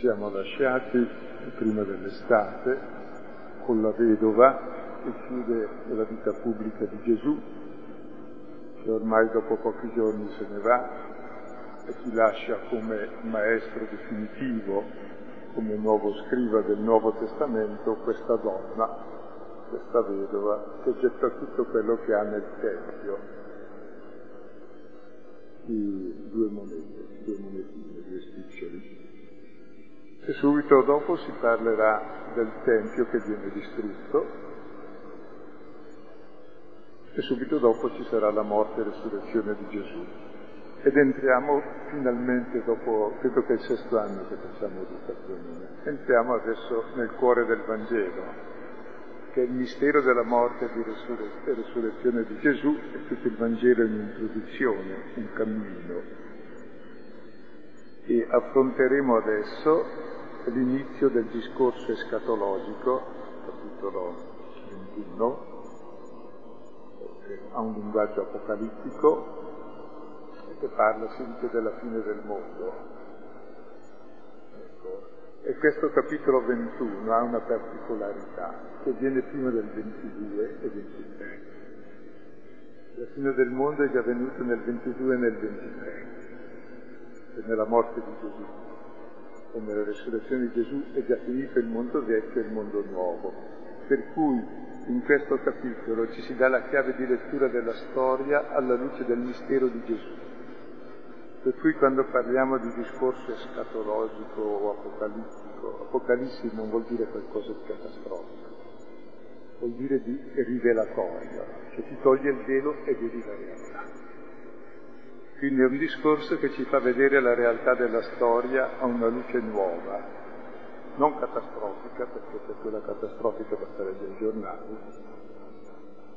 siamo lasciati prima dell'estate con la vedova che chiude la vita pubblica di Gesù, che ormai dopo pochi giorni se ne va e ci lascia come maestro definitivo, come nuovo scriva del Nuovo Testamento, questa donna, questa vedova, che getta tutto quello che ha nel Tempio, due monete, due monetine, due spiccioli. E subito dopo si parlerà del Tempio che viene distrutto e subito dopo ci sarà la morte e resurrezione di Gesù. Ed entriamo finalmente dopo, credo che è il sesto anno che facciamo educazione, entriamo adesso nel cuore del Vangelo, che è il mistero della morte e resurrezione di Gesù e tutto il Vangelo è un'introduzione, un cammino. E affronteremo adesso l'inizio del discorso escatologico, capitolo 21, che ha un linguaggio apocalittico e che parla sempre della fine del mondo. Ecco. E questo capitolo 21 ha una particolarità, che viene prima del 22 e 23. La fine del mondo è già venuta nel 22 e nel 23, e nella morte di Gesù e nella resurrezione di Gesù è già finito il mondo vecchio e il mondo nuovo. Per cui in questo capitolo ci si dà la chiave di lettura della storia alla luce del mistero di Gesù. Per cui quando parliamo di discorso escatologico o apocalittico, apocalissi non vuol dire qualcosa di catastrofico, vuol dire di rivelatorio, cioè ti toglie il velo e vedi la realtà. Quindi è un discorso che ci fa vedere la realtà della storia a una luce nuova, non catastrofica, perché per quella catastrofica basta leggere i giornali,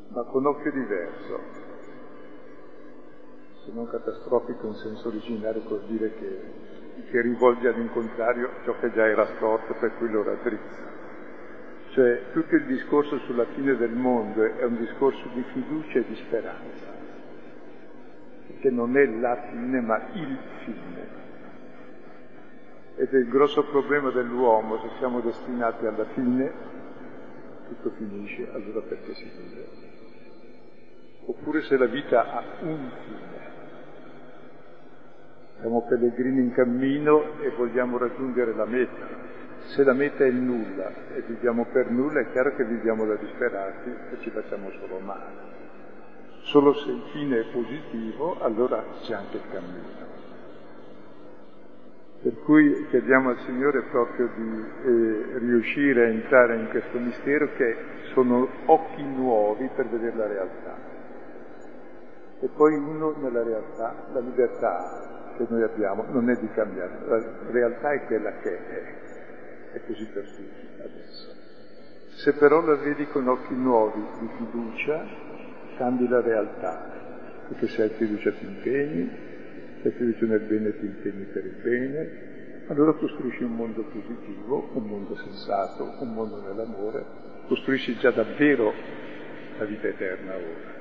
ma con occhio diverso. Se non catastrofico in senso originario vuol dire che, che rivolge all'incontrario ciò che già era storto per cui lo. Cioè tutto il discorso sulla fine del mondo è un discorso di fiducia e di speranza che non è la fine ma il fine. Ed è il grosso problema dell'uomo, se siamo destinati alla fine, tutto finisce, allora perché si vive? Oppure se la vita ha un fine. Siamo pellegrini in cammino e vogliamo raggiungere la meta. Se la meta è nulla e viviamo per nulla, è chiaro che viviamo da disperati e ci facciamo solo male. Solo se il fine è positivo, allora c'è anche il cammino. Per cui chiediamo al Signore proprio di eh, riuscire a entrare in questo mistero che sono occhi nuovi per vedere la realtà. E poi uno nella realtà, la libertà che noi abbiamo non è di cambiare, la realtà è quella che è, è così per tutti adesso. Se però la vedi con occhi nuovi di fiducia, cambi la realtà, perché se hai fiducia ti impegni, se hai fiducia nel bene ti impegni per il bene, allora costruisci un mondo positivo, un mondo sensato, un mondo nell'amore, costruisci già davvero la vita eterna ora.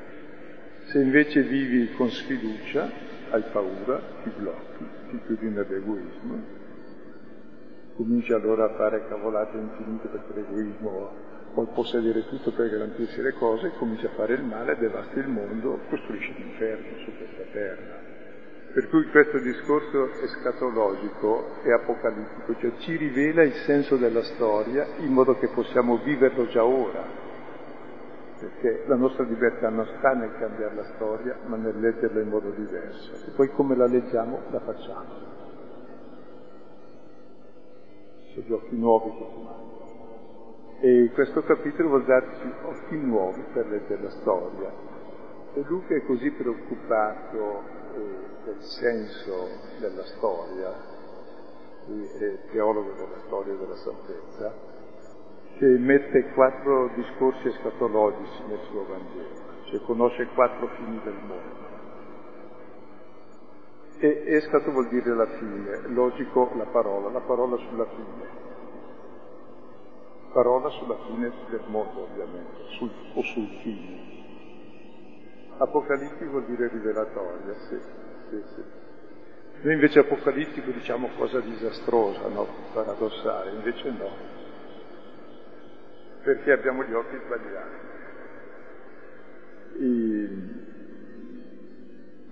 Se invece vivi con sfiducia, hai paura, ti blocchi, ti chiudi nell'egoismo, cominci allora a fare cavolate infinite perché l'egoismo vuol possedere tutto per garantirsi le cose, comincia a fare il male, devasta il mondo, costruisce l'inferno su questa terra. Per cui questo discorso escatologico e apocalittico, cioè ci rivela il senso della storia in modo che possiamo viverlo già ora, perché la nostra libertà non sta nel cambiare la storia, ma nel leggerla in modo diverso. E poi come la leggiamo, la facciamo. Sono gli occhi nuovi che si mandano. E questo capitolo vuol darci occhi nuovi per leggere la storia. E Luca è così preoccupato eh, del senso della storia, lui è teologo della storia della salvezza, che mette quattro discorsi escatologici nel suo Vangelo, cioè conosce quattro fini del mondo. E escato vuol dire la fine, logico la parola, la parola sulla fine parola sulla fine del mondo, ovviamente, sul, o sul fine. Apocalittico vuol dire rivelatoria, sì, sì, sì. Noi invece apocalittico diciamo cosa disastrosa, no? Paradossale, invece no. Perché abbiamo gli occhi sbagliati. E...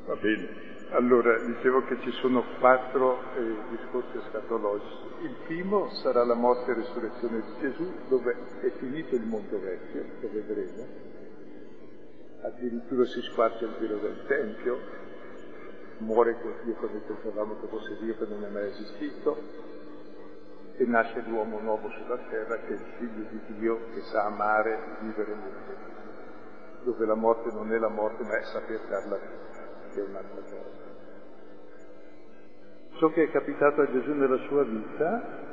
Va bene. Allora, dicevo che ci sono quattro eh, discorsi escatologici. Il primo sarà la morte e resurrezione di Gesù, dove è finito il mondo vecchio, che vedremo. Addirittura si squarcia il velo del Tempio, muore Dio come pensavamo che fosse Dio che non è mai esistito, e nasce l'uomo nuovo sulla terra che è il figlio di Dio che sa amare, vivere nel mondo, dove la morte non è la morte ma è saper dar la vita, che è un'altra cosa. Ciò che è capitato a Gesù nella sua vita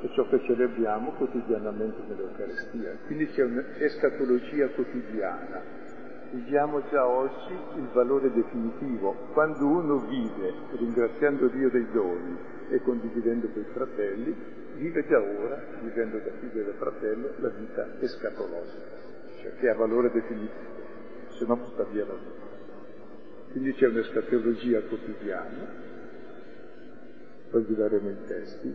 è ciò che celebriamo quotidianamente nell'Eucaristia. Quindi c'è un'escatologia quotidiana. Viviamo già oggi il valore definitivo. Quando uno vive ringraziando Dio dei doni e condividendo con i fratelli, vive già ora, vivendo da figlio e da fratello, la vita escatologica, cioè che ha valore definitivo, se no butta via la vita. Quindi c'è un'escatologia quotidiana poi vi daremo i testi.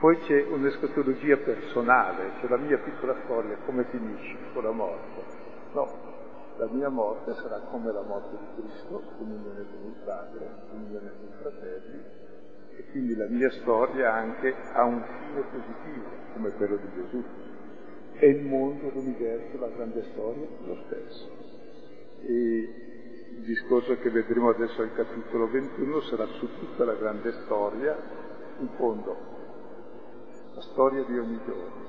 Poi c'è un'escatologia personale, cioè la mia piccola storia, come finisce con la morte. No, la mia morte sarà come la morte di Cristo, comunione con il Padre, comunione con i fratelli, e quindi la mia storia anche ha un fine positivo, come quello di Gesù. E il mondo, l'universo, la grande storia, lo stesso. E il discorso che vedremo adesso al capitolo 21 sarà su tutta la grande storia, in fondo, la storia di ogni giorno,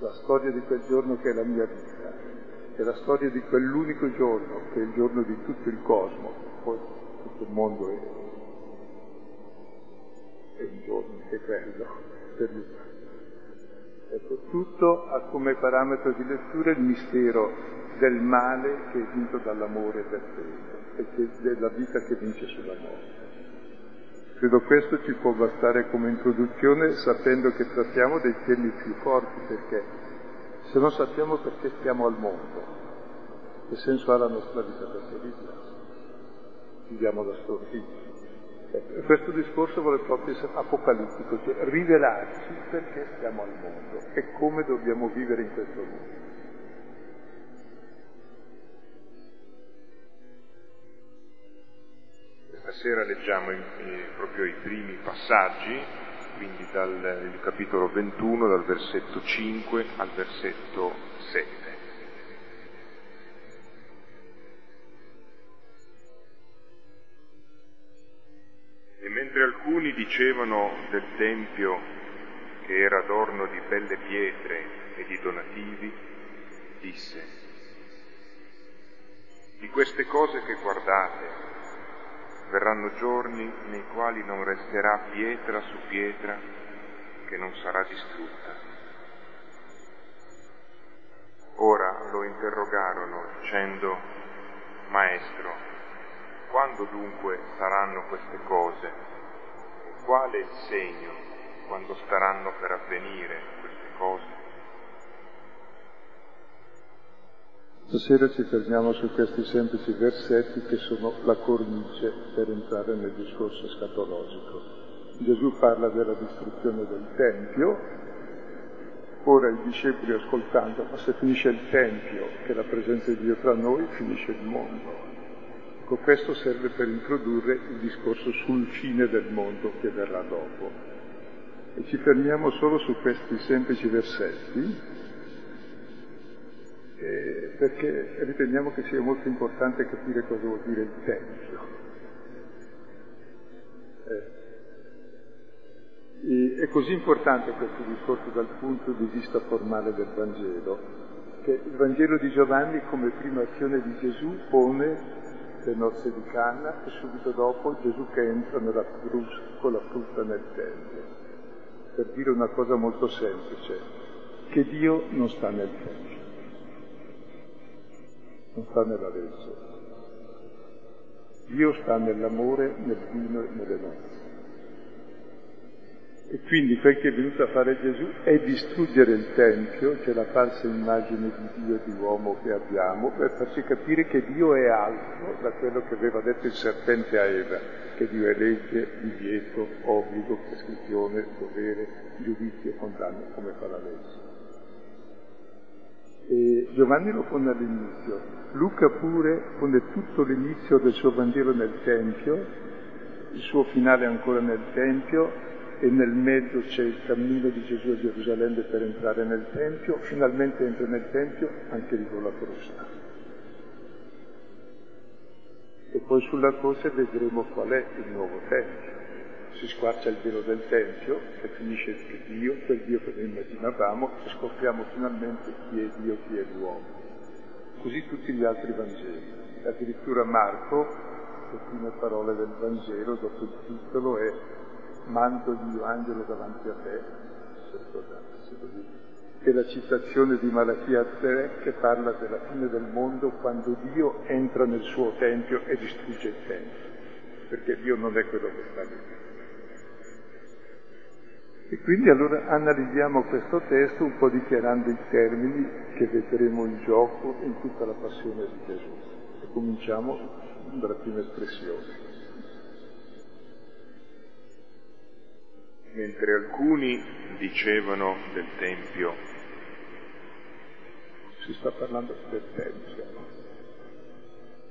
la storia di quel giorno che è la mia vita, è la storia di quell'unico giorno che è il giorno di tutto il cosmo, poi tutto il mondo è, è un giorno, è quello, per l'umanità. Ecco, tutto ha come parametro di lettura il mistero del male che è vinto dall'amore per te e che, della vita che vince sulla morte. Credo questo ci può bastare come introduzione sapendo che trattiamo dei temi più forti perché se non sappiamo perché stiamo al mondo, che senso ha la nostra vita per vita? Viviamo da storditi. Ecco, questo discorso vuole proprio essere apocalittico, cioè rivelarci perché stiamo al mondo e come dobbiamo vivere in questo mondo. Stasera leggiamo in, eh, proprio i primi passaggi, quindi dal capitolo 21, dal versetto 5 al versetto 7. E mentre alcuni dicevano del Tempio che era adorno di belle pietre e di donativi, disse, di queste cose che guardate, verranno giorni nei quali non resterà pietra su pietra che non sarà distrutta. Ora lo interrogarono dicendo, Maestro, quando dunque saranno queste cose? E quale il segno quando staranno per avvenire queste cose? Stasera ci fermiamo su questi semplici versetti che sono la cornice per entrare nel discorso scatologico. Gesù parla della distruzione del Tempio, ora i discepoli ascoltando, ma se finisce il Tempio, che è la presenza di Dio tra noi, finisce il mondo. Ecco, questo serve per introdurre il discorso sul fine del mondo che verrà dopo. E ci fermiamo solo su questi semplici versetti eh, perché riteniamo che sia molto importante capire cosa vuol dire il Tempio. Eh. è così importante questo discorso dal punto di vista formale del Vangelo, che il Vangelo di Giovanni come prima azione di Gesù pone le nozze di canna e subito dopo Gesù che entra frusta, con la frutta nel Tempio, per dire una cosa molto semplice, che Dio non sta nel Tempio non sta nella legge. Dio sta nell'amore, nel vino e nelle nozze. E quindi quel che è venuto a fare Gesù è distruggere il Tempio, che è la falsa immagine di Dio e di uomo che abbiamo, per farci capire che Dio è altro da quello che aveva detto il serpente a Eva, che Dio è legge, divieto, obbligo, prescrizione, dovere, giudizio e condanna, come fa la legge. E Giovanni lo pone all'inizio, Luca pure pone tutto l'inizio del suo Vangelo nel Tempio, il suo finale ancora nel Tempio e nel mezzo c'è il cammino di Gesù a Gerusalemme per entrare nel Tempio, finalmente entra nel Tempio anche lì con la crosta. E poi sulla croce vedremo qual è il nuovo Tempio. Si squarcia il velo del Tempio, che finisce che Dio, quel Dio che noi immaginavamo, e scopriamo finalmente chi è Dio, chi è l'uomo. Così tutti gli altri Vangeli. Addirittura Marco, le prime parole del Vangelo, dopo il titolo, è mando il mio angelo davanti a te, che la citazione di Malachia 3 che parla della fine del mondo quando Dio entra nel suo Tempio e distrugge il Tempio, perché Dio non è quello che sta lì. E quindi allora analizziamo questo testo un po' dichiarando i termini che vedremo in gioco in tutta la passione di Gesù. E cominciamo dalla prima espressione. mentre alcuni dicevano del Tempio. Si sta parlando del Tempio.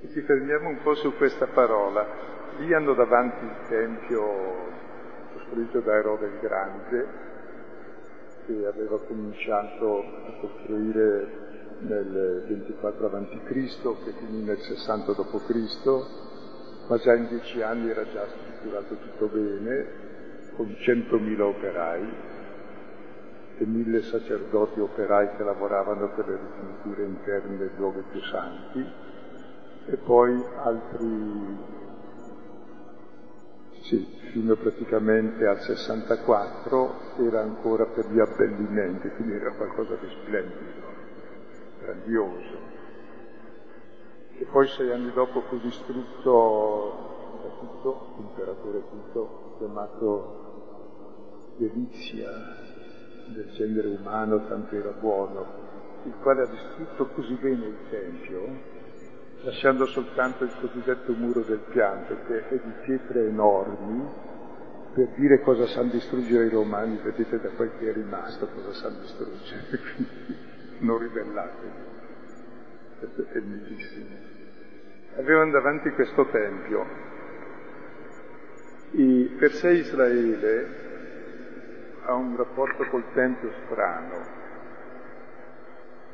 E ci fermiamo un po' su questa parola. Lì hanno davanti il Tempio costruito da Erode il Grande, che aveva cominciato a costruire nel 24 a.C., che finì nel 60 d.C., ma già in dieci anni era già strutturato tutto bene, con 100.000 operai e mille sacerdoti operai che lavoravano per le rifiniture interne dei luoghi più santi e poi altri, sì, fino praticamente al 64 era ancora per gli abbellimenti, quindi era qualcosa di splendido, grandioso. E poi sei anni dopo fu distrutto da Tito, l'imperatore Tito, chiamato delizia del genere umano, tanto era buono, il quale ha distrutto così bene il Tempio, lasciando soltanto il cosiddetto muro del pianto, che è di pietre enormi, per dire cosa sanno distruggere i romani, vedete da quel che è rimasto cosa sanno distruggere, quindi non ribellatevi. Questo è bellissimo. Avevano davanti questo Tempio. E per sé Israele ha un rapporto col Tempio strano.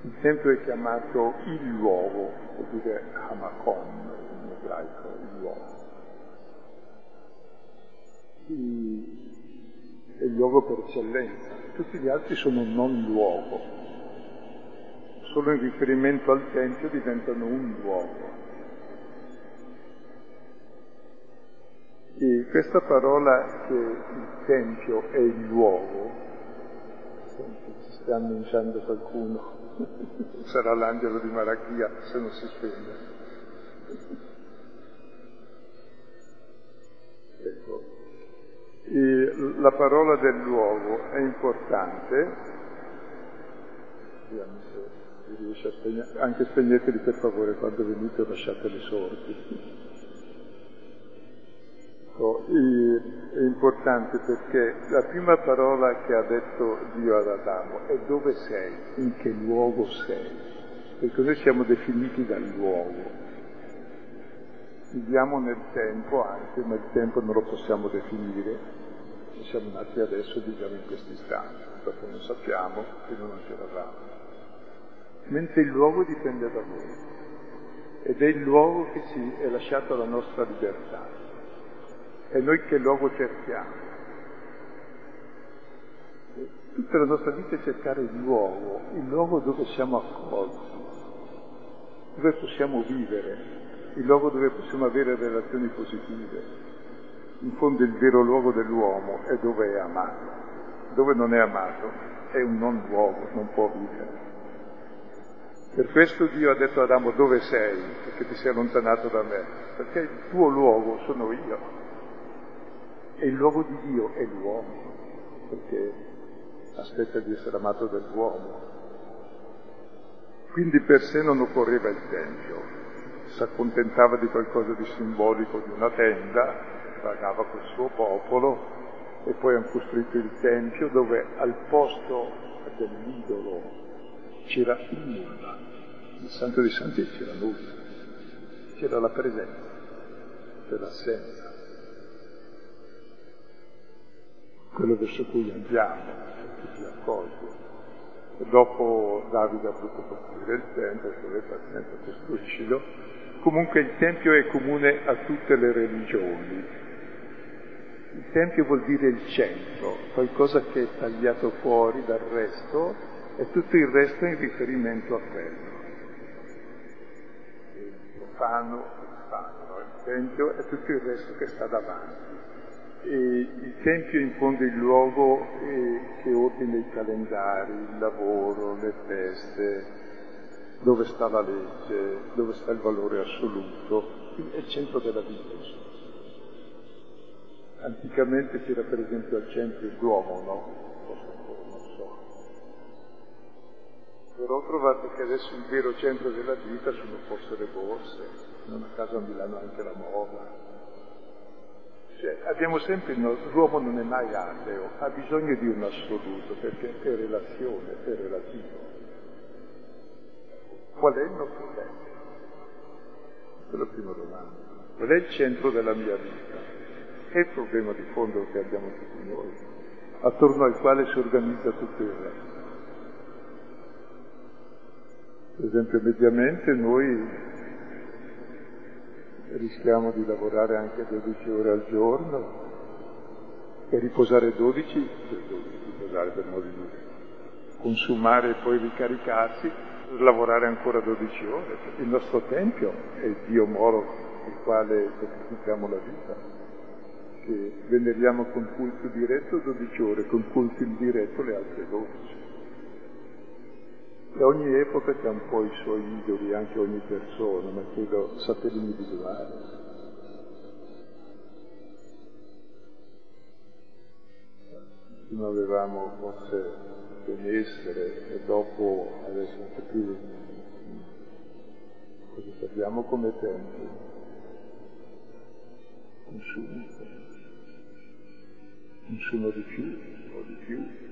Il Tempio è chiamato il luogo, dire Hamakon in ebraico, il luogo. è il luogo per eccellenza. Tutti gli altri sono non luogo. Solo in riferimento al Tempio diventano un luogo. E questa parola che il Tempio è il luogo, ci sta annunciando qualcuno, sarà l'angelo di Malachia se non si spegne. Ecco. E la parola del luogo è importante, vediamo se riesce a spegnere, anche spegneteli per favore quando venite lasciate le sorti. Ecco, è importante perché la prima parola che ha detto Dio ad Adamo è dove sei, in che luogo sei, perché noi siamo definiti dal luogo. Viviamo nel tempo anche, ma il tempo non lo possiamo definire, ci siamo nati adesso e viviamo in questo istante, perché non sappiamo che non c'eravamo. Mentre il luogo dipende da noi ed è il luogo che ci è lasciato la nostra libertà. E noi che luogo cerchiamo? Tutta la nostra vita è cercare il luogo, il luogo dove siamo accolti, dove possiamo vivere, il luogo dove possiamo avere relazioni positive. In fondo il vero luogo dell'uomo è dove è amato. Dove non è amato è un non luogo, non può vivere. Per questo Dio ha detto ad Adamo dove sei, perché ti sei allontanato da me, perché il tuo luogo sono io e il luogo di Dio è l'uomo. perché aspetta di essere amato dall'uomo. Quindi per sé non occorreva il Tempio, si accontentava di qualcosa di simbolico, di una tenda, pagava col suo popolo e poi hanno costruito il Tempio dove al posto dell'idolo c'era nulla, il Santo dei Santi c'era nulla, c'era la presenza, c'era quello verso cui andiamo, che ci accoglie. E dopo Davide ha voluto costruire il Tempio, se vuoi pazienza costruiscilo. Comunque il Tempio è comune a tutte le religioni. Il Tempio vuol dire il centro, qualcosa che è tagliato fuori dal resto e tutto il resto è in riferimento a quello. Il profano, il profano, il Tempio è tutto il resto che sta davanti. E il Tempio in fondo è il luogo eh, che ordina i calendari, il lavoro, le feste, dove sta la legge, dove sta il valore assoluto, è il centro della vita. Anticamente c'era per esempio al centro l'uomo, no? Non so. Però ho trovato che adesso il vero centro della vita sono forse le borse, non a caso a Milano anche la moda, cioè, abbiamo sempre il nostro, l'uomo non è mai ateo, ha bisogno di un assoluto perché è relazione, è relativo. Qual è il nostro tempo? Questo è la prima domanda. Qual è il centro della mia vita? È il problema di fondo che abbiamo tutti noi, attorno al quale si organizza tutto il resto. Per esempio, mediamente noi rischiamo di lavorare anche 12 ore al giorno e riposare 12, riposare per modo di dire, consumare e poi ricaricarsi, lavorare ancora 12 ore. Il nostro Tempio è il Dio moro il quale sacrifichiamo la vita, che veneriamo con culto diretto 12 ore, con culto indiretto le altre 12. E ogni epoca c'è un po' i suoi idoli, anche ogni persona, ma credo sapere individuare. Prima avevamo forse benessere e dopo adesso c'è più cosa sappiamo come tempo. Consumo. Consumo di più, o di più.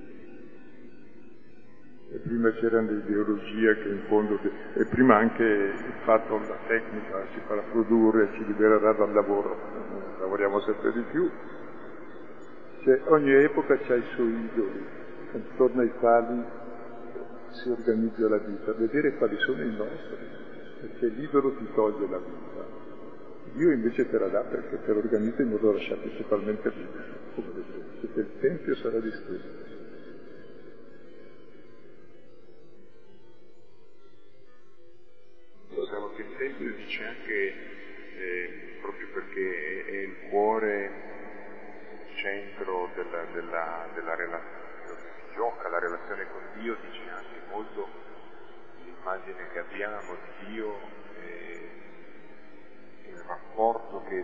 E prima c'erano l'ideologia che in fondo, che, e prima anche il fatto, la tecnica ci farà produrre, ci libererà dal lavoro, lavoriamo sempre di più. Cioè, ogni epoca ha i suoi idoli, attorno ai quali si organizza la vita, vedere quali sono i nostri, perché l'idolo ti toglie la vita. Dio invece te la dà perché te l'organizza in modo da lasciarti totalmente libero, come vedrete, perché il Tempio sarà distrutto. Pensavo che Tempio dice anche, eh, proprio perché è il cuore, il centro della, della, della relazione, si gioca la relazione con Dio, dice anche molto l'immagine che abbiamo di Dio e il rapporto che,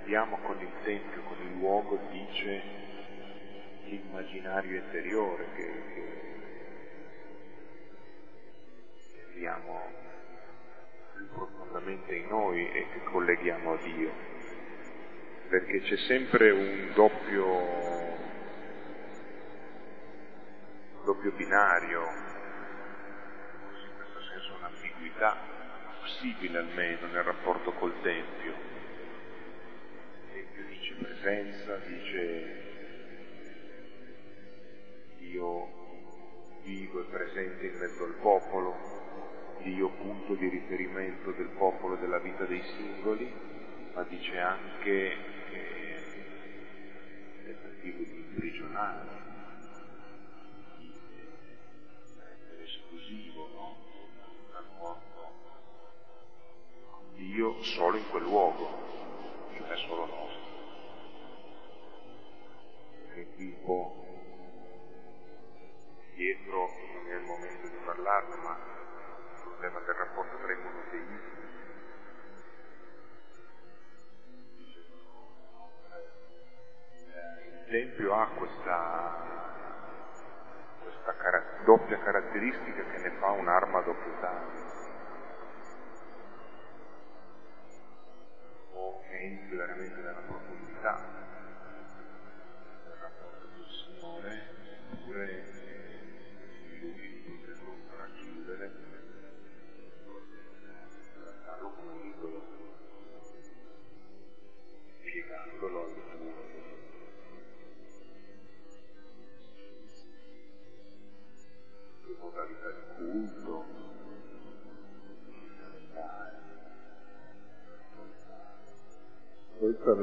abbiamo con il Tempio, con il luogo, dice l'immaginario interiore che, che, abbiamo profondamente in noi e che colleghiamo a Dio, perché c'è sempre un doppio, doppio binario, in questo senso un'ambiguità possibile almeno nel rapporto col Tempio. Il Tempio dice presenza, dice Dio vivo e presente in mezzo al popolo, Dio punto di riferimento del popolo e della vita dei singoli, ma dice anche che è tentativo di imprigionare, di essere esclusivo, no? Rapporto con Dio solo in quel luogo, cioè solo nostro. E qui un po' dietro non è il momento di parlarne, ma problema del rapporto tra i monoteisti. Il Tempio ha questa questa car- doppia caratteristica che ne fa un'arma a doppio taglio. O che entri veramente nella profondità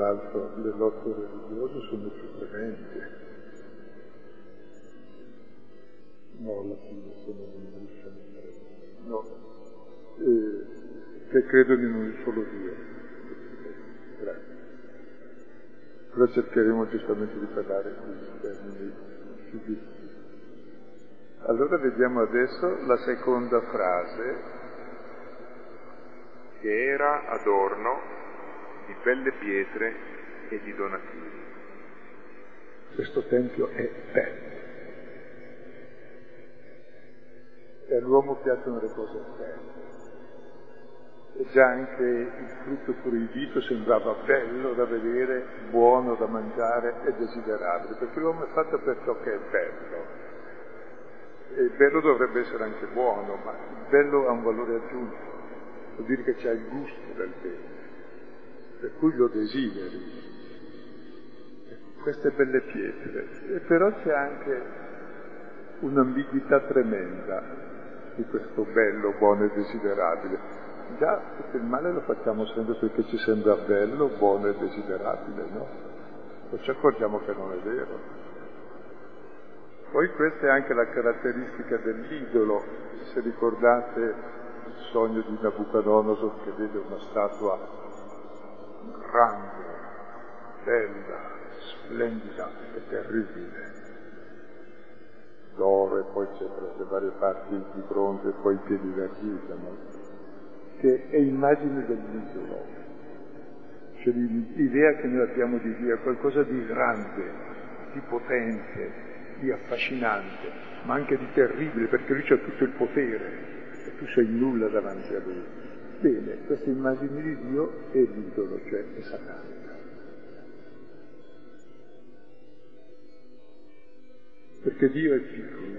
l'altro le lotte religiose sono più tremende. No, alla fine sono a No, eh, che credono in un solo Dio. Grazie. Però cercheremo giustamente di parlare in termini giusti. Allora vediamo adesso la seconda frase. che era adorno di belle pietre e di donativi. Questo tempio è bello. E all'uomo piacciono le cose belle. E già anche il frutto proibito sembrava bello da vedere, buono da mangiare e desiderabile, perché l'uomo è fatto per ciò che è bello. E il bello dovrebbe essere anche buono, ma il bello ha un valore aggiunto, vuol dire che c'è il gusto del bene, per cui lo desideri. Queste belle pietre. E però c'è anche un'ambiguità tremenda di questo bello, buono e desiderabile. Già tutto il male lo facciamo sempre perché ci sembra bello, buono e desiderabile, no? Poi ci accorgiamo che non è vero. Poi questa è anche la caratteristica dell'idolo, se ricordate il sogno di Nabucodonosor che vede una statua grande, bella, splendida e terribile, d'oro e poi c'è per le varie parti di bronzo e poi i piedi d'argilla, che è immagine dell'idolo, cioè l'idea che noi abbiamo di Dio è qualcosa di grande, di potente, di affascinante, ma anche di terribile, perché lui ha tutto il potere e tu sei nulla davanti a lui. Bene, questa immagine di Dio è l'idolo, cioè è satanica. Perché Dio è piccolo,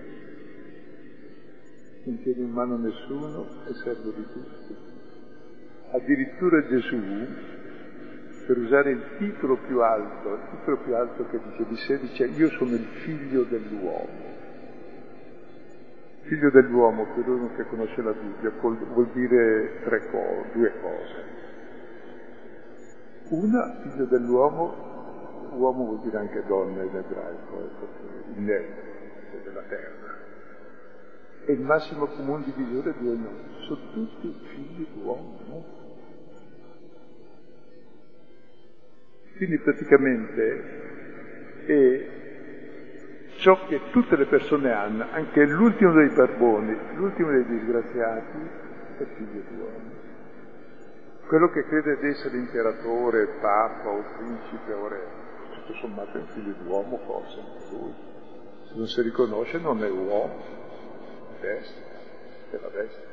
non tiene in mano nessuno, è servo di tutti. Addirittura Gesù, per usare il titolo più alto, il titolo più alto che dice di sé, dice io sono il figlio dell'uomo. Figlio dell'uomo, per uno che conosce la Bibbia, vuol dire tre cose, due cose. Una, figlio dell'uomo, uomo vuol dire anche donna in ebraico, il nero della terra. È il massimo comune divisore di noi, sono tutti figli d'uomo? Quindi praticamente è ciò che tutte le persone hanno, anche l'ultimo dei barboni, l'ultimo dei disgraziati, è figlio di uomo. Quello che crede di essere imperatore, papa o principe o re, tutto sommato è un figlio di uomo forse anche lui. Se non si riconosce non è uomo, è bestia, è la bestia.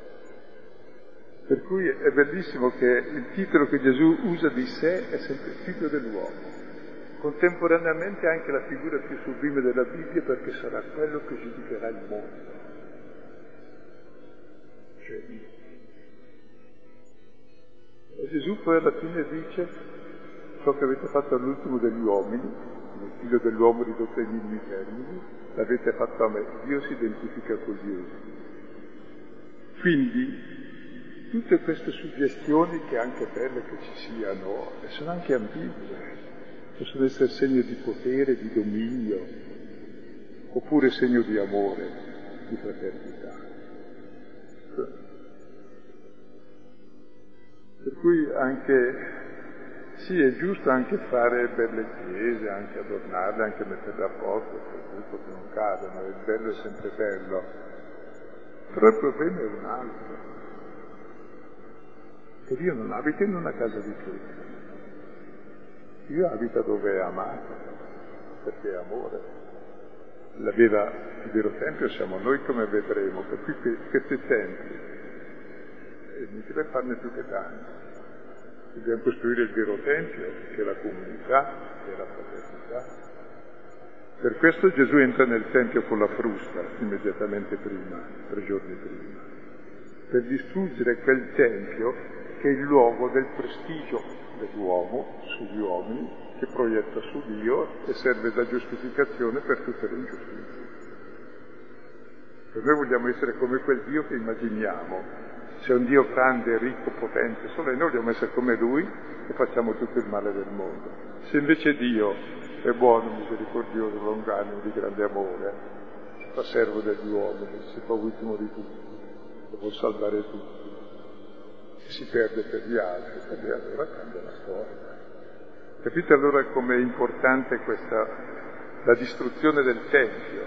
Per cui è bellissimo che il titolo che Gesù usa di sé è sempre figlio dell'uomo. Contemporaneamente anche la figura più sublime della Bibbia perché sarà quello che giudicherà il mondo. Cioè Dio. E Gesù poi alla fine dice ciò che avete fatto all'ultimo degli uomini, il figlio dell'uomo ridotto ai minimi termini, l'avete fatto a me. Dio si identifica con Dio. Quindi tutte queste suggestioni, che anche belle che ci siano, sono anche ambigue, possono essere segno di potere, di dominio, oppure segno di amore, di fraternità. Per cui anche, sì, è giusto anche fare belle chiese, anche adornarle, anche metterle a posto, per tutto che non cadano, il bello è sempre bello, però il problema è un altro che Dio non abita in una casa di chiesa. Dio abita dove è amato, perché è amore. Vera, il vero Tempio siamo noi come vedremo, per cui questi templi è inutile farne più che tanti. Dobbiamo costruire il vero Tempio, che è la comunità, che è la fraternità. Per questo Gesù entra nel Tempio con la frusta immediatamente prima, tre giorni prima, per distruggere quel Tempio che è il luogo del prestigio dell'uomo sugli uomini che proietta su Dio e serve da giustificazione per tutte le ingiustizie. Per noi vogliamo essere come quel Dio che immaginiamo. Se un Dio grande, ricco, potente, solo noi vogliamo essere come Lui e facciamo tutto il male del mondo. Se invece Dio è buono, misericordioso, longanimo, di grande amore, fa servo degli uomini, si fa ultimo di tutti, lo può salvare tutti, si perde per gli altri, e allora cambia la storia. Capite allora com'è importante questa, la distruzione del Tempio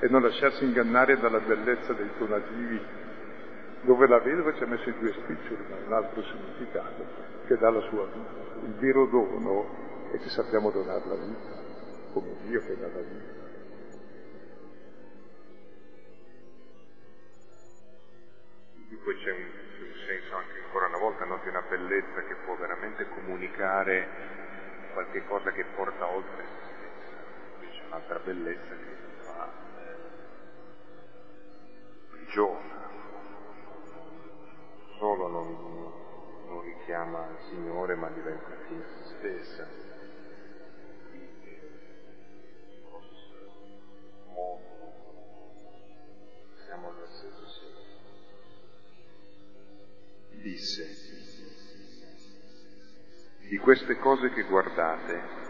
e non lasciarsi ingannare dalla bellezza dei donativi, dove la vedova ci ha messo i due spiccioli, ma un altro significato, che dà la sua vita. Il vero dono è che sappiamo donare la vita, come Dio che dà la vita. Poi c'è un, un senso anche ancora una volta no, di una bellezza che può veramente comunicare qualche cosa che porta oltre se stessa, invece un'altra bellezza che fa prigiona, solo non, non richiama il Signore ma diventa fine se stessa. Siamo allo stesso senso. Disse, di queste cose che guardate.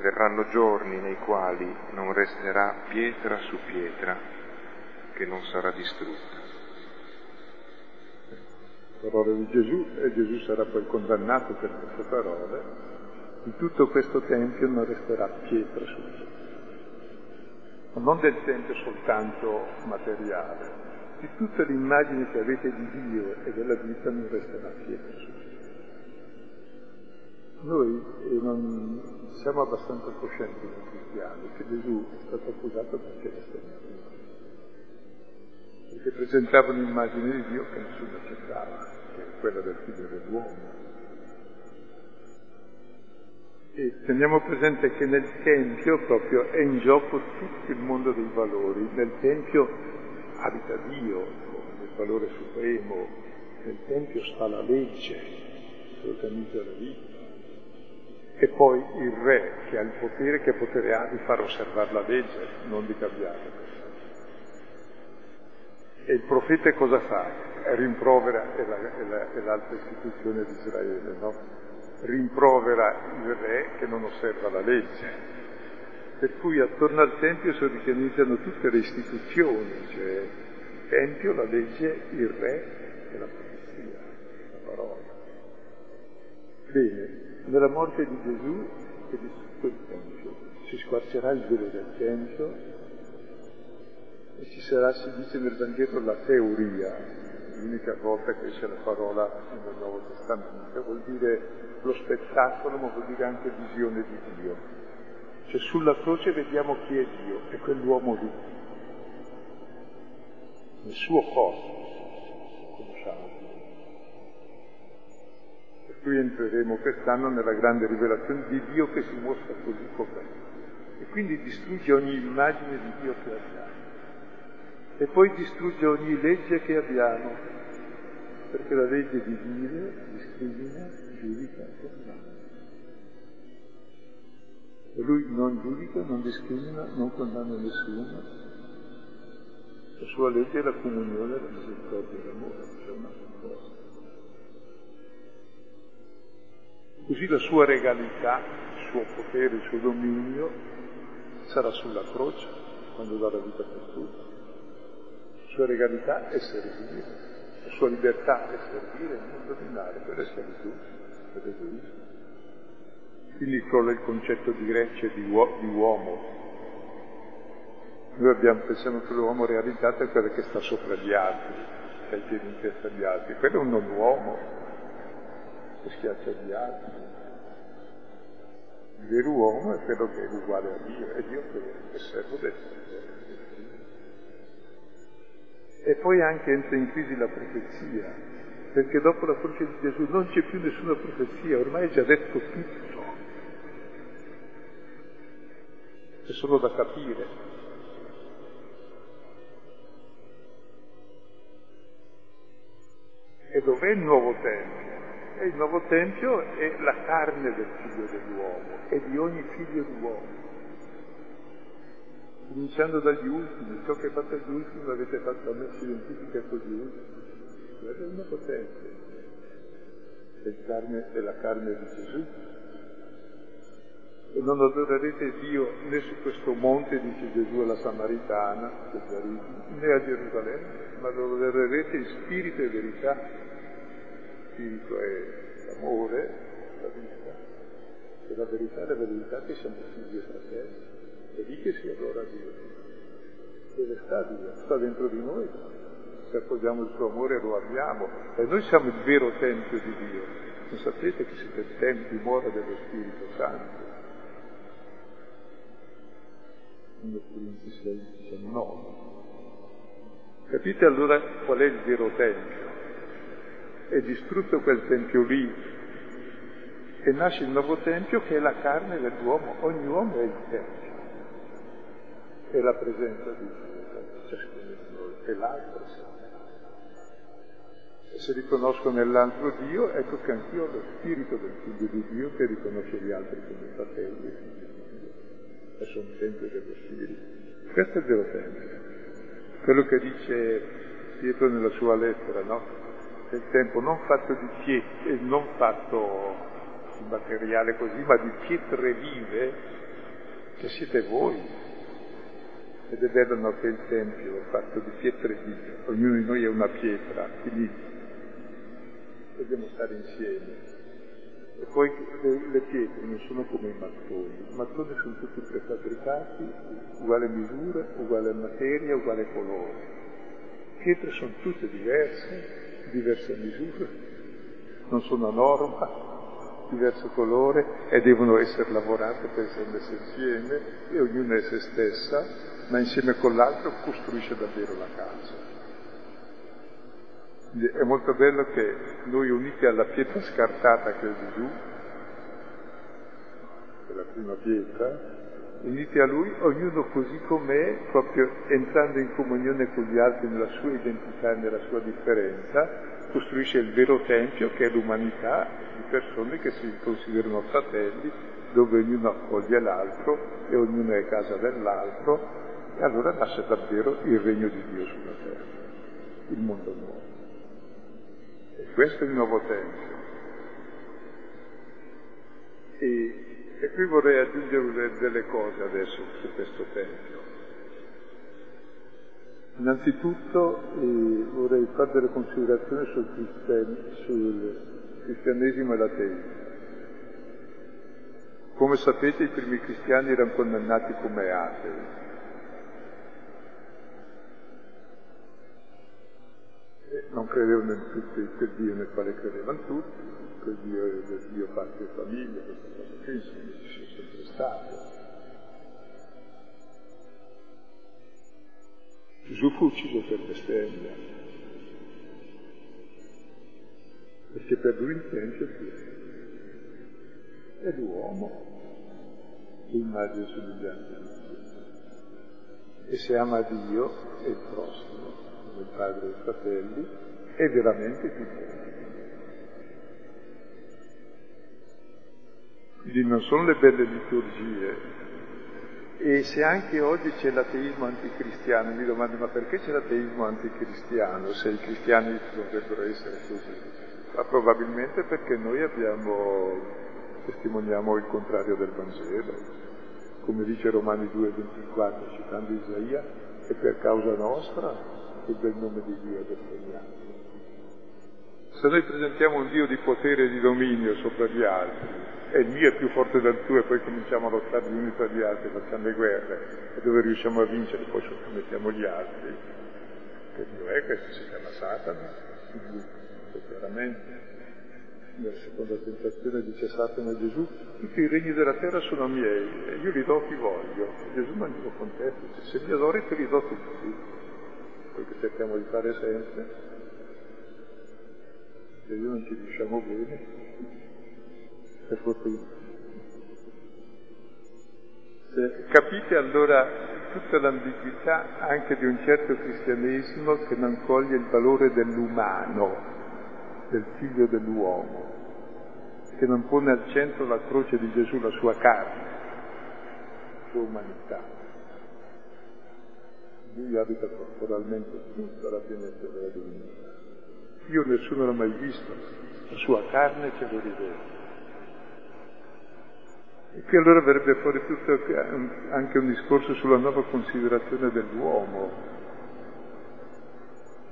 Verranno giorni nei quali non resterà pietra su pietra che non sarà distrutta. Parole di Gesù e Gesù sarà poi condannato per queste parole. Di tutto questo Tempio non resterà pietra su pietra. Non del Tempio soltanto materiale, di tutte le immagini che avete di Dio e della vita non resterà pietra. Noi eh, non siamo abbastanza coscienti da cristiani che Gesù è stato accusato perché era stato perché presentava un'immagine di Dio che nessuno accettava, che è quella del figlio dell'uomo. E teniamo presente che nel Tempio proprio è in gioco tutto il mondo dei valori. Nel Tempio abita Dio, il valore supremo. Nel Tempio sta la legge che organizza la vita e poi il re che ha il potere, che potere ha di far osservare la legge, non di cambiarla. E il profeta cosa fa? Rimprovera, è, la, è, la, è l'altra istituzione di Israele, no? Rimprovera il re che non osserva la legge. Per cui attorno al Tempio si organizzano tutte le istituzioni, cioè il Tempio, la legge, il re e la polizia, la parola. Bene, nella morte di Gesù è distrutto il Tempio, si squarcerà il velo del Tempio e ci sarà, si dice nel Vangelo, la teoria, l'unica volta che c'è la parola nel Nuovo Testamento, vuol dire lo spettacolo, ma vuol dire anche visione di Dio. Cioè sulla croce vediamo chi è Dio, è quell'uomo lì, nel suo corpo conosciamo qui entreremo quest'anno nella grande rivelazione di Dio che si mostra così com'è. E quindi distrugge ogni immagine di Dio che abbiamo. E poi distrugge ogni legge che abbiamo, perché la legge di dire discrimina, giudica, condanna. E lui non giudica, non discrimina, non condanna nessuno. La sua legge è la comunione, la misericordia e l'amore, c'è una cosa. Così la sua regalità, il suo potere, il suo dominio sarà sulla croce quando la vita per tutti. La sua regalità è servire, la sua libertà è servire non dominare per la schiavitù, per l'egoismo. Quindi crolla il concetto di greccia di, uo- di uomo. Noi abbiamo, pensiamo che l'uomo realizzato è quello che sta sopra gli altri, che ha i piedi in testa agli altri. Quello è un non uomo, che schiaccia gli altri. Il vero uomo è quello che è uguale a Dio, è Dio che è servo del E poi anche entra in crisi la profezia, perché dopo la croce di Gesù non c'è più nessuna profezia, ormai è già detto tutto. È solo da capire. E dov'è il nuovo Tempio? E il nuovo Tempio è la carne del figlio dell'uomo e di ogni figlio d'uomo. Cominciando dagli ultimi, ciò che fate agli ultimi l'avete fatto a me, si identifica con gli ultimi. Quello è il nuovo Tempio. È, carne, è la carne di Gesù. E non adorerete Dio né su questo monte, dice Gesù alla Samaritana, né a Gerusalemme, ma adorerete in spirito e verità spirito è l'amore, la vita, e la verità è la verità che siamo figli e fratelli. È lì che si adora Dio. Dove sta Dio? Sta dentro di noi. Se accogliamo il suo amore lo abbiamo. E noi siamo il vero Tempio di Dio. Non sapete che siete il Tempio, dimora dello Spirito Santo. 1 Corinzi 6, 19. Capite allora qual è il vero Tempio? è distrutto quel tempio lì e nasce il nuovo tempio che è la carne dell'uomo, ogni uomo è il tempio, è la presenza di Dio, ciascuno di noi, è l'altro se riconosco nell'altro Dio, ecco che anch'io ho lo spirito del figlio di Dio che riconosce gli altri come fratelli e figli di Dio. E sono dello spirito. Questo è il vero tempio. Quello che dice Pietro nella sua lettera, no? del tempo non fatto di pietre, non fatto di materiale così, ma di pietre vive, che siete voi. Ed è bello no, che il Tempio è fatto di pietre vive, ognuno di noi è una pietra, quindi dobbiamo stare insieme. E poi le, le, pietre non sono come i mattoni, i mattoni sono tutti prefabbricati, uguale misura, uguale materia, uguale colore. Le pietre sono tutte diverse, diversa misura, non sono a norma, diverso colore e devono essere lavorate per essere messe insieme e ognuna è se stessa, ma insieme con l'altro costruisce davvero la casa. È molto bello che noi uniti alla pietra scartata che è Gesù, che è la prima pietra, uniti a Lui, ognuno così com'è, proprio entrando in comunione con gli altri nella sua identità e nella sua differenza, costruisce il vero Tempio che è l'umanità di persone che si considerano fratelli, dove ognuno accoglie l'altro e ognuno è casa dell'altro, e allora nasce davvero il regno di Dio sulla terra, il mondo nuovo. Questo è il nuovo Tempio. E e qui vorrei aggiungere delle cose adesso su questo Tempio. Innanzitutto eh, vorrei fare delle considerazioni sul, cristian- sul cristianesimo e l'ateismo. Come sapete i primi cristiani erano condannati come atei. Non credevano in tutto il Dio nel quale credevano tutti, quel Dio del Dio parte famiglia, questa cosa qui, insomma, ci sono sempre state. Gesù fu ucciso per bestemmia, perché per lui il Tempio è l'uomo, l'immagine somigliante di Dio. E se ama Dio e il prossimo, il padre e i fratelli, è veramente più buono. Quindi non sono le belle liturgie. E se anche oggi c'è l'ateismo anticristiano, mi domando ma perché c'è l'ateismo anticristiano se i cristiani dovrebbero essere così? Ma probabilmente perché noi abbiamo, testimoniamo il contrario del Vangelo. Come dice Romani 2,24, citando Isaia, è per causa nostra il bel nome di Dio è vergognato. Se noi presentiamo un Dio di potere e di dominio sopra gli altri, e il mio è più forte del tuo e poi cominciamo a lottare gli uni tra gli altri, facciamo le guerre e dove riusciamo a vincere poi sottomettiamo gli altri. Che Dio è questo? Si chiama Satana, chiaramente. nella seconda tentazione dice Satana a Gesù, tutti i regni della terra sono miei e io li do a chi voglio. Gesù non glielo contesta, se li adori te li do tutti, quel che cerchiamo di fare sempre. Se io non ci riusciamo bene, per fortuna. Se capite allora tutta l'ambiguità anche di un certo cristianesimo che non coglie il valore dell'umano, del figlio dell'uomo, che non pone al centro la croce di Gesù, la sua carne, la sua umanità. Lui abita corporalmente tutta la pienezza della divinità. Io nessuno l'ho mai visto, la sua carne ce lo rivela. E qui allora verrebbe fuori tutto anche un discorso sulla nuova considerazione dell'uomo.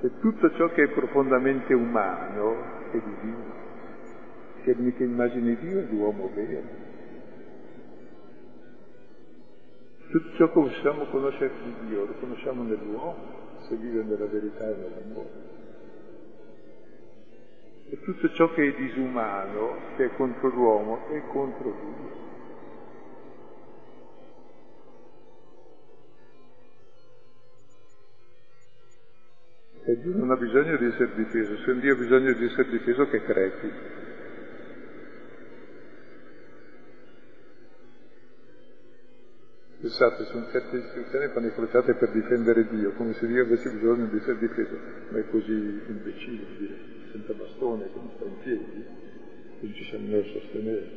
E tutto ciò che è profondamente umano è divino, che immagine di Dio è l'uomo vero. Tutto ciò che possiamo conoscere di Dio lo conosciamo nell'uomo, se vive nella verità e nell'amore. E tutto ciò che è disumano, che è contro l'uomo, è contro Dio. E Dio non ha bisogno di essere difeso, se Dio ha bisogno di essere difeso che crepi. Pensate, sono certe che fanno le crociate per difendere Dio, come se Dio avesse bisogno di essere difeso, ma è così imbecille, dire, senza bastone, che non sta in piedi, non ci siamo noi a sostenere.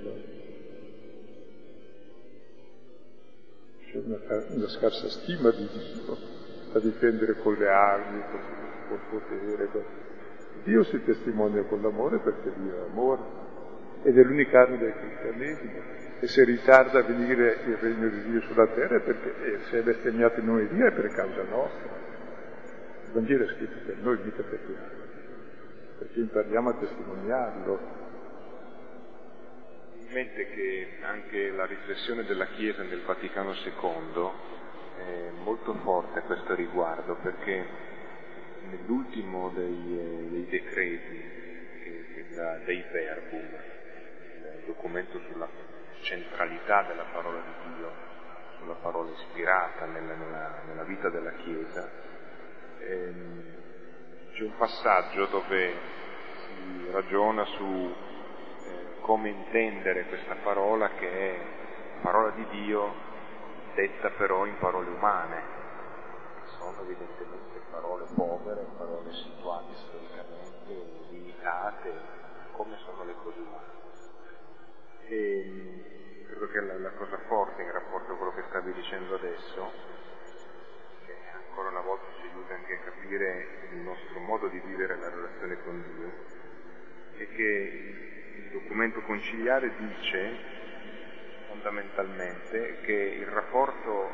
C'è una, una scarsa stima di Dio da difendere con le armi, con col potere. Dio si testimonia con l'amore perché Dio è amore ed è l'unica arma del cristianesimo. E se ritarda a venire il regno di Dio sulla terra è perché e se è bestemmiato in nome di Dio è per causa nostra. Il Vangelo è scritto per noi, mica per gli altri, perché impariamo a testimoniarlo. In mente che anche la riflessione della Chiesa nel Vaticano II è molto forte a questo riguardo, perché nell'ultimo dei, eh, dei decreti, eh, dei verbum, il documento sulla centralità della parola di Dio, sulla parola ispirata nella, nella, nella vita della Chiesa, ehm, c'è un passaggio dove si ragiona su eh, come intendere questa parola che è parola di Dio detta però in parole umane, che sono evidentemente parole povere, parole situate storicamente, limitate, come sono le cose umane. E credo che la, la cosa forte in rapporto a quello che stavi dicendo adesso, che ancora una volta ci aiuta anche a capire il nostro modo di vivere la relazione con Dio, è che il documento conciliare dice fondamentalmente che il rapporto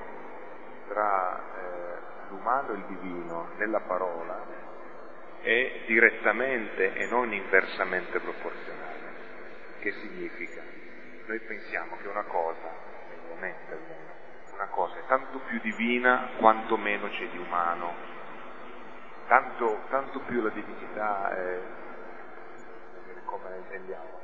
tra eh, l'umano e il divino nella parola è direttamente e non inversamente proporzionale. Che significa? Noi pensiamo che una cosa, mediamente almeno, una cosa è tanto più divina quanto meno c'è di umano, tanto, tanto più la divinità è, come intendiamo,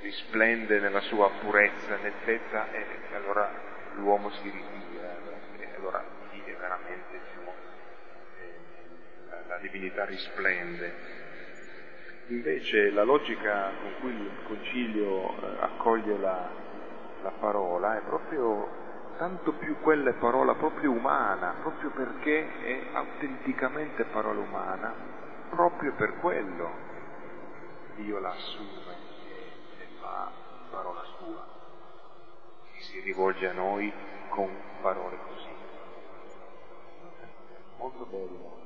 risplende nella sua purezza, nettezza e allora l'uomo si ritira e allora lì veramente diciamo, eh, la divinità risplende. Invece la logica con cui il concilio eh, accoglie la, la parola è proprio tanto più quella parola proprio umana, proprio perché è autenticamente parola umana, proprio per quello Dio la assume e fa parola sua, che si rivolge a noi con parole così. Molto bello,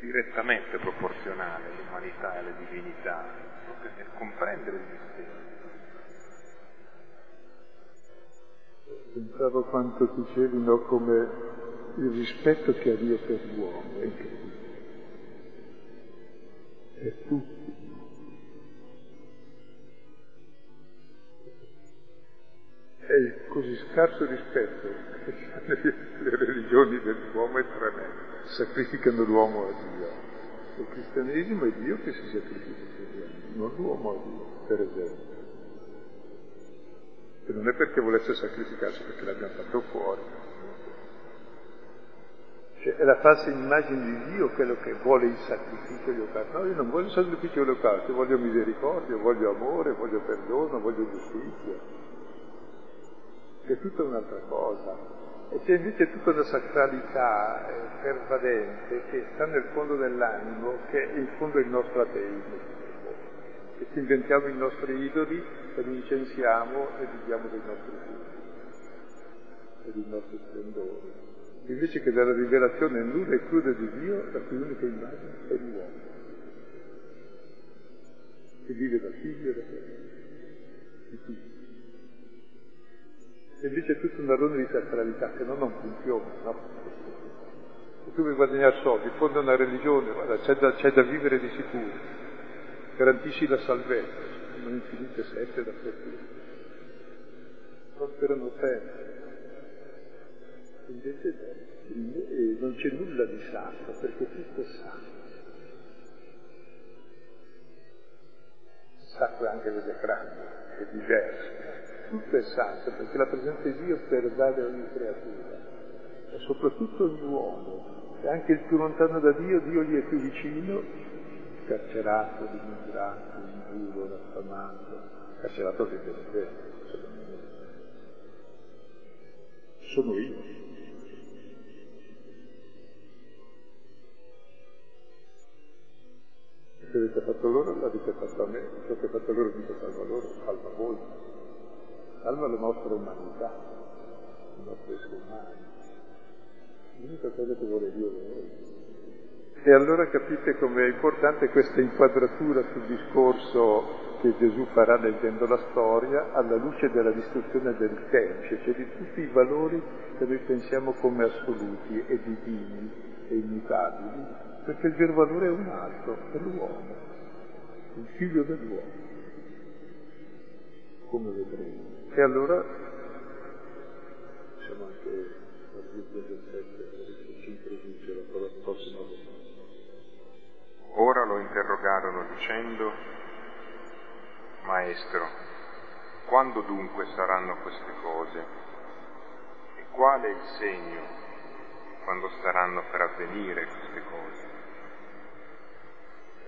direttamente proporzionale all'umanità e alla divinità, nel comprendere il mistero. Pensavo quanto dicevi no, come il rispetto che ha Dio per l'uomo è incredibile. Per tutti. È così scarso rispetto che le religioni dell'uomo è tremendo, sacrificano l'uomo a Dio. Il cristianesimo è Dio che si sacrifica per gli non l'uomo è Dio, per esempio. E non è perché volesse sacrificarsi, perché l'abbiamo fatto fuori. Cioè, è la falsa immagine di Dio quello che vuole il sacrificio di olocausto. No, io non voglio il sacrificio di olocausto, voglio misericordia, voglio amore, voglio perdono, voglio giustizia. È tutta un'altra cosa. E c'è invece tutta una sacralità eh, pervadente che sta nel fondo dell'animo, che in fondo è il nostro ateismo. Che ci inventiamo i nostri idoli e li incensiamo e viviamo dei nostri figli e dei nostri splendori. Invece che dalla rivelazione nulla e cruda di Dio, la cui unica immagine è l'uomo, che vive da figlio e da di tutti. E invece è tutta una ronda di sacralità che non, non funziona, no? Se tu vuoi guadagnare soldi, fonda una religione, guarda, c'è da, c'è da vivere di sicuro, garantisci la salvezza, sono infinite sette da fortuna. Prosperano sempre. Invece no, non c'è nulla di sacro, perché tutto è sacro. Sacro è anche l'esecrando, è diverso tutto è santo, perché la presenza di Dio pervade ogni creatura, e soprattutto l'uomo, e anche il più lontano da Dio, Dio gli è più vicino, carcerato, dismisurato, impuro, affamato, carcerato che deve essere, sono io. Se avete fatto loro, l'avete fatto a me, ciò che fatto loro dico salva loro, salva voi salva la nostra umanità, il nostro essere umano. L'unica cosa che vuole Dio da noi. E allora capite com'è importante questa inquadratura sul discorso che Gesù farà leggendo la storia alla luce della distruzione del Tempio, cioè di tutti i valori che noi pensiamo come assoluti e divini e immutabili, perché il vero valore è un altro, è l'uomo, il figlio dell'uomo, come vedremo. E allora siamo anche al Bibbia del 7 che ci introduce la prossima volta. Ora lo interrogarono dicendo, Maestro, quando dunque saranno queste cose? E qual è il segno quando staranno per avvenire queste cose?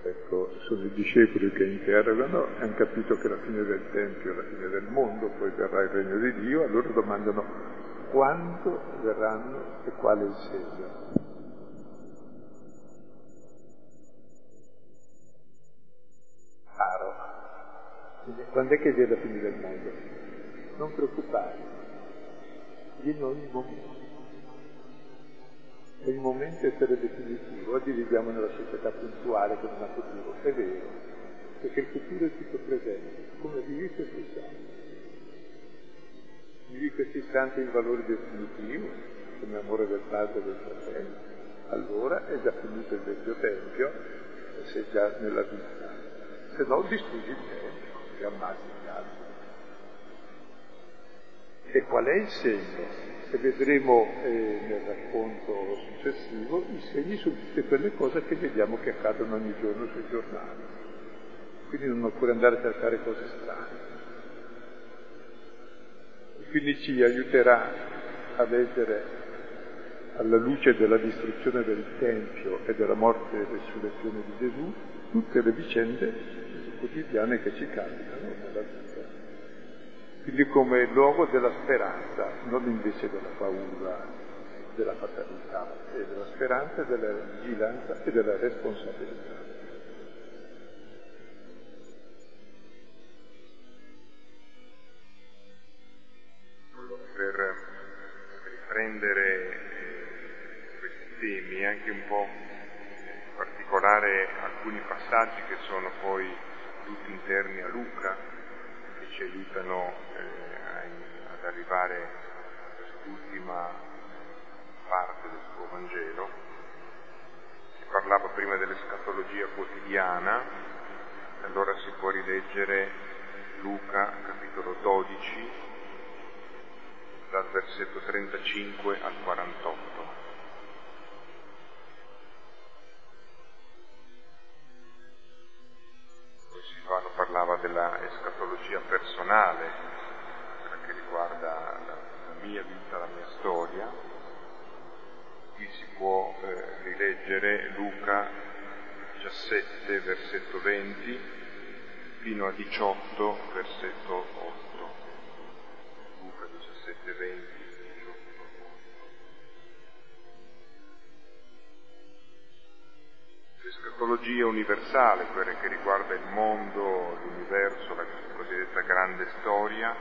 Ecco, sono i discepoli che interrogano e hanno capito che la fine del Tempio è la fine del mondo, poi verrà il regno di Dio, allora domandano quando verranno e quale il segno. Caro, quando è che viene la fine del mondo? Non preoccupatevi, viene ogni momento il momento essere definitivo. Oggi viviamo nella società puntuale con un futuro, è vero, perché il futuro è tutto presente, come vivi questo istante. Vivi questo istante in valore definitivo, come amore del padre e del fratello, allora è già finito il vecchio tempio sei già nella vita. Se no distruggi il tempio e ammazzi gli altri. E qual è il segno? E vedremo eh, nel racconto successivo i segni su tutte quelle cose che vediamo che accadono ogni giorno sui giornali. Quindi non occorre andare a cercare cose strane. Quindi ci aiuterà a leggere alla luce della distruzione del Tempio e della morte e resurrezione di Gesù tutte le vicende quotidiane che ci capitano nella vita quindi come luogo della speranza, non invece della paura, della fatalità, e della speranza, della vigilanza e della responsabilità. Per riprendere eh, questi temi anche un po' in particolare alcuni passaggi che sono poi tutti interni a Luca, ci aiutano eh, ad arrivare a quest'ultima parte del suo Vangelo. Si parlava prima dell'escatologia quotidiana, allora si può rileggere Luca capitolo 12 dal versetto 35 al 48. Escatologia personale, che riguarda la, la mia vita, la mia storia, qui si può eh, rileggere Luca 17, versetto 20, fino a 18, versetto 8. Luca 17, 20. L'escatologia universale, quella che riguarda il mondo, l'universo, la cosiddetta grande storia,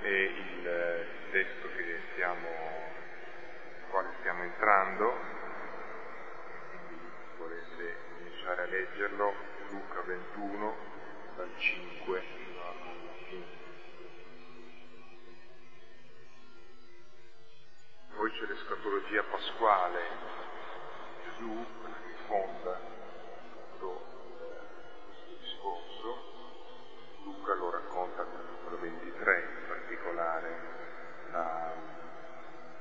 è il testo che stiamo, nel quale stiamo entrando, quindi volete cominciare a leggerlo, Luca 21, dal 5 fino alla fine. Poi c'è l'escatologia pasquale, Gesù fonda tutto questo discorso. Luca lo racconta nel capitolo 23, in particolare la,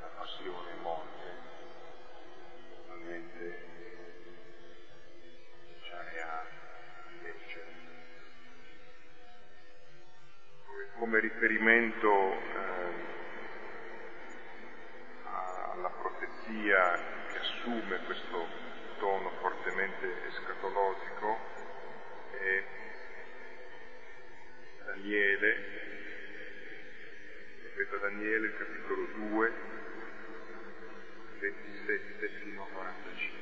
la passione morte. Naturalmente cominciare a leggere. Come riferimento eh, alla profezia che assume questo fortemente escatologico è Daniele, profeta Daniele, capitolo 2, 27 fino a 45.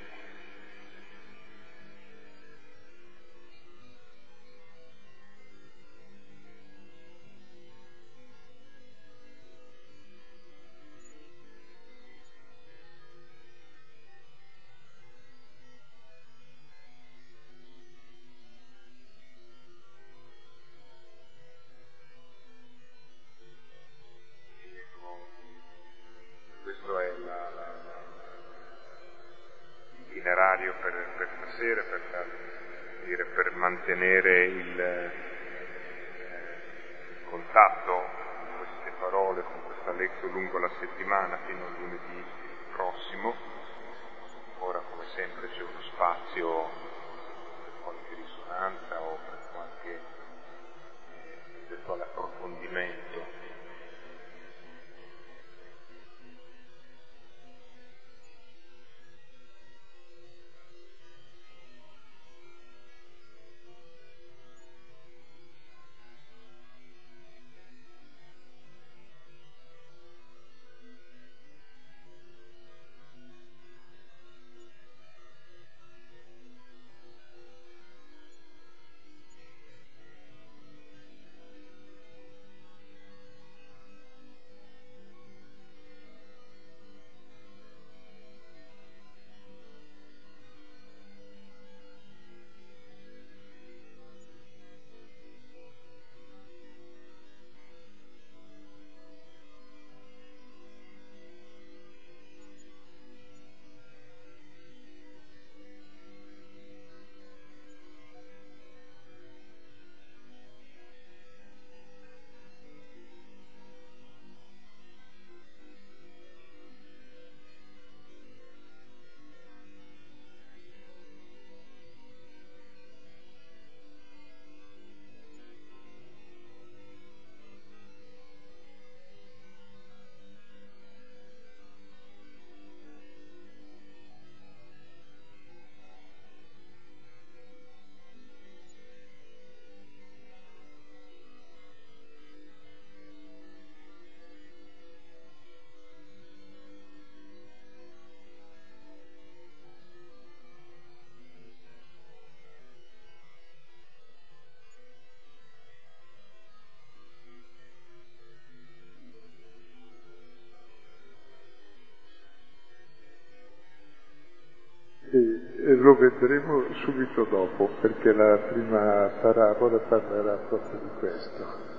Subito dopo, perché la prima parabola parlerà proprio di questo.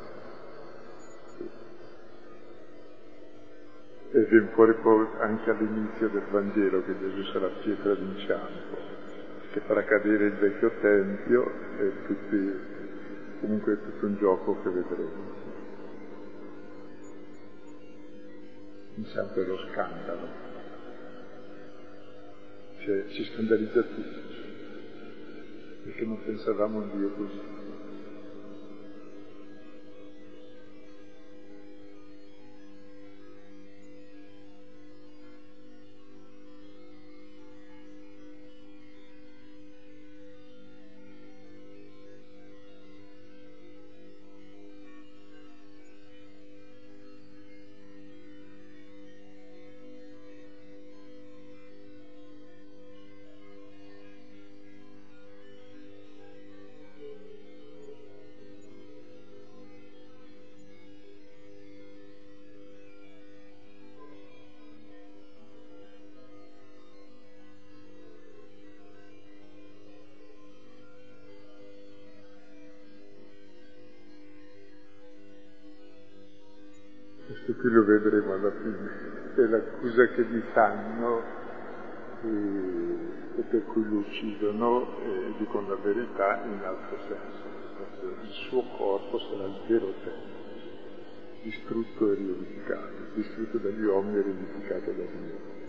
E viene fuori anche all'inizio del Vangelo che Gesù sarà pietra d'inciampo, che farà cadere il vecchio Tempio e tutti, comunque è tutto un gioco che vedremo. Inciampo è lo scandalo cioè, ci scandalizza tutti, perché non pensavamo a un Dio così. Gli fanno e, per cui lo uccidono e dicono la verità in altro senso. Il suo corpo sarà il vero tempio distrutto e riedificato, distrutto dagli uomini e riedificato da Dio.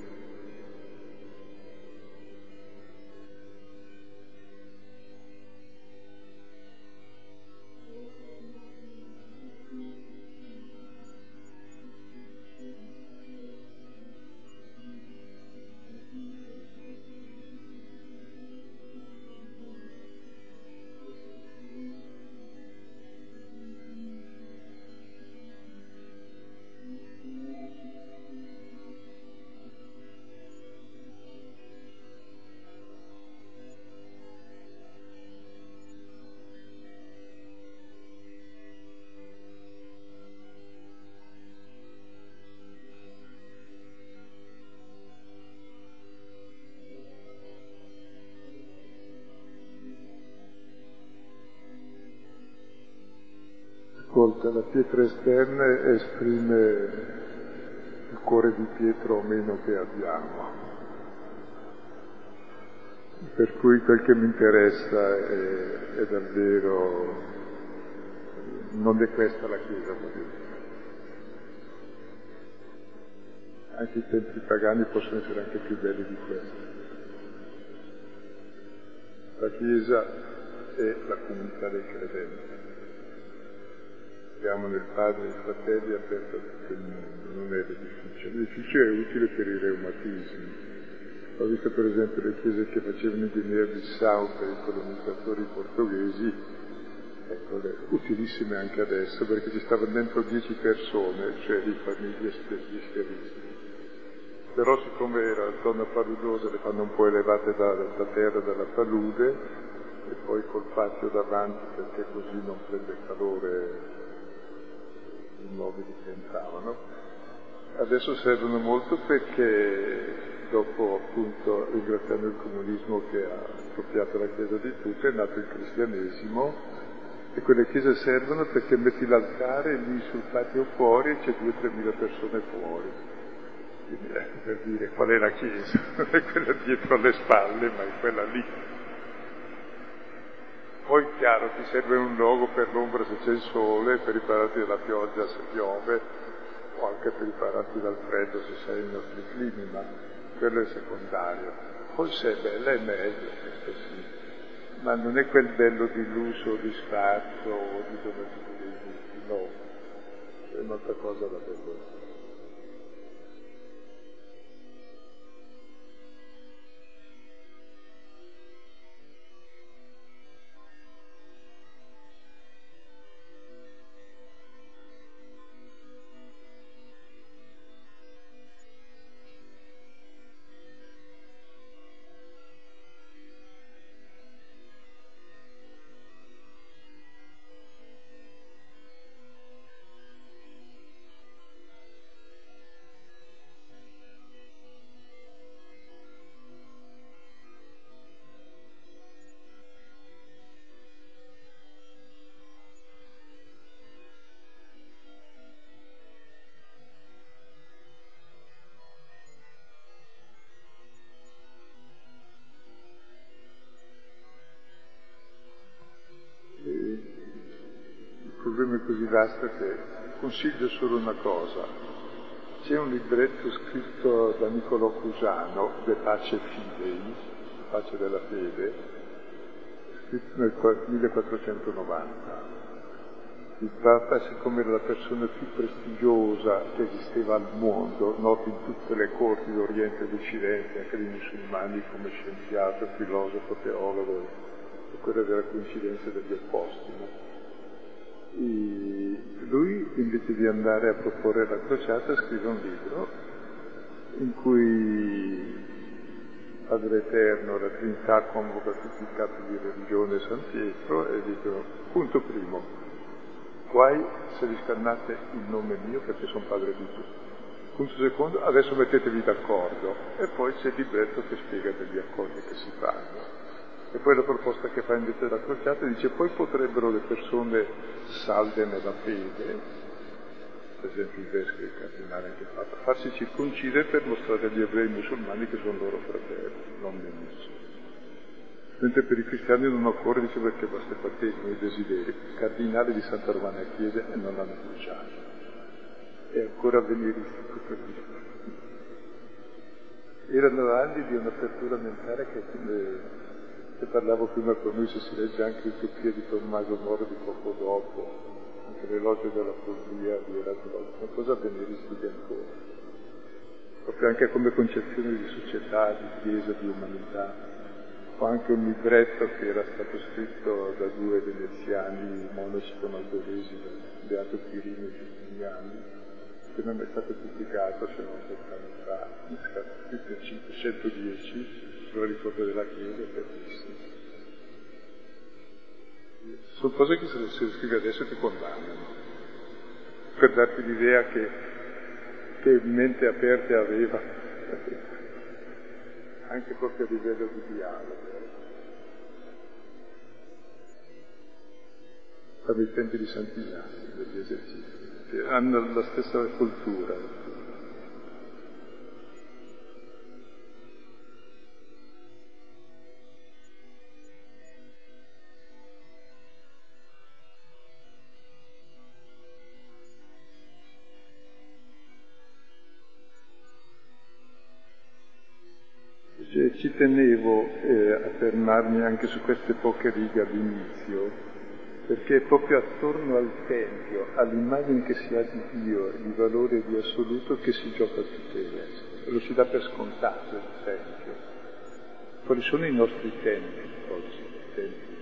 Ascolta, la pietra esterna esprime il cuore di Pietro o meno che abbiamo. Per cui quel che mi interessa è, è davvero, non è questa la Chiesa, voglio. Anche i templi pagani possono essere anche più belli di questo. La Chiesa è la comunità dei credenti abbiamo nel Padre fratelli aperto a tutto il mondo, non è l'edificio. L'edificio è utile per i reumatismi. Ho visto per esempio le chiese che facevano in Guinea Bissau per i colonizzatori portoghesi, ecco, utilissime anche adesso perché ci stavano dentro dieci persone, cioè di famiglie gli schiavisti. Però siccome era zona paludosa le fanno un po' elevate da, da terra, dalla palude, e poi col patio davanti perché così non prende calore i mobili che entravano. Adesso servono molto perché dopo appunto ringraziando il comunismo che ha appropriato la Chiesa di tutto, è nato il cristianesimo e quelle chiese servono perché metti l'altare lì sul patio fuori e c'è 2-3 mila persone fuori. Quindi ecco per dire qual è la chiesa, non è quella dietro alle spalle, ma è quella lì. Poi chiaro ti serve un luogo per l'ombra se c'è il sole, per ripararti dalla pioggia se piove, o anche per ripararti dal freddo se sei in altri climi, ma quello è secondario. Poi se è bella è meglio, questo sì, ma non è quel bello di lusso, di sfarzo o di dove tu devi, no, è un'altra cosa da bello. Vasto che consiglio solo una cosa. C'è un libretto scritto da Niccolò Cusano, De Pace Fidei, Pace della Fede, scritto nel 1490. Il Papa, siccome era la persona più prestigiosa che esisteva al mondo, noto in tutte le corti d'Oriente e d'Occidente, anche dei musulmani come scienziato, filosofo, teologo, e quella della coincidenza degli opposti. Lui, invece di andare a proporre la crociata, scrive un libro in cui Padre Eterno, la Trinità convoca tutti i capi di religione San Pietro e dicono, punto primo, guai se vi il nome mio perché sono padre di tutti. Punto secondo, adesso mettetevi d'accordo e poi c'è il libretto che spiega degli accordi che si fanno. E poi la proposta che fa invece la crociata dice poi potrebbero le persone salde nella fede per esempio il vescovo e il cardinale anche Papa, farsi circoncidere per mostrare agli ebrei musulmani che sono loro fratelli, non benissimo. Mentre per i cristiani non occorre, dice perché basta battesimo i desideri. Il cardinale di Santa Romana chiede e non l'hanno bruciato. È ancora avveniristico per dire. Erano anni di un'apertura mentale che, se parlavo prima con lui, se si legge anche l'utopia di Tommaso Moro poco dopo, anche l'elogio della follia di Erasmo, sono cose avveniristiche ancora. Proprio anche come concezione di società, di chiesa, di umanità. Ho anche un libretto che era stato scritto da due veneziani monaci con Aldovesi, Beato Chirino e Giustiniani, che non è stato pubblicato se non vent'anni fa, scritto nel 510 sulla riforma della Chiesa, bellissimo. Sono cose che se le scrive adesso ti condannano, per darti l'idea che, che mente aperta aveva, anche proprio a livello di dialogo. Come i tempi di Sant'Ignazio, degli esercizi hanno la stessa cultura. Ci tenevo eh, a fermarmi anche su queste poche righe all'inizio, perché è proprio attorno al Tempio, all'immagine che si ha di Dio, di valore di assoluto, che si gioca tutto il resto. Lo si dà per scontato il Tempio. Quali sono i nostri tempi oggi? Tempi?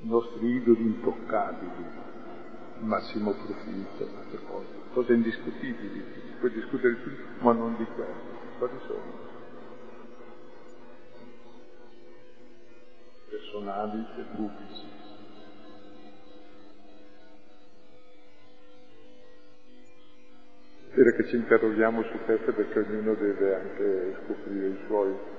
I nostri idoli intoccabili, massimo profitto, altre cose, cose indiscutibili, puoi discutere di tutto, ma non di quello. Quali sono? personali e pubblici. Spero che ci interroghiamo su questo perché ognuno deve anche scoprire i suoi.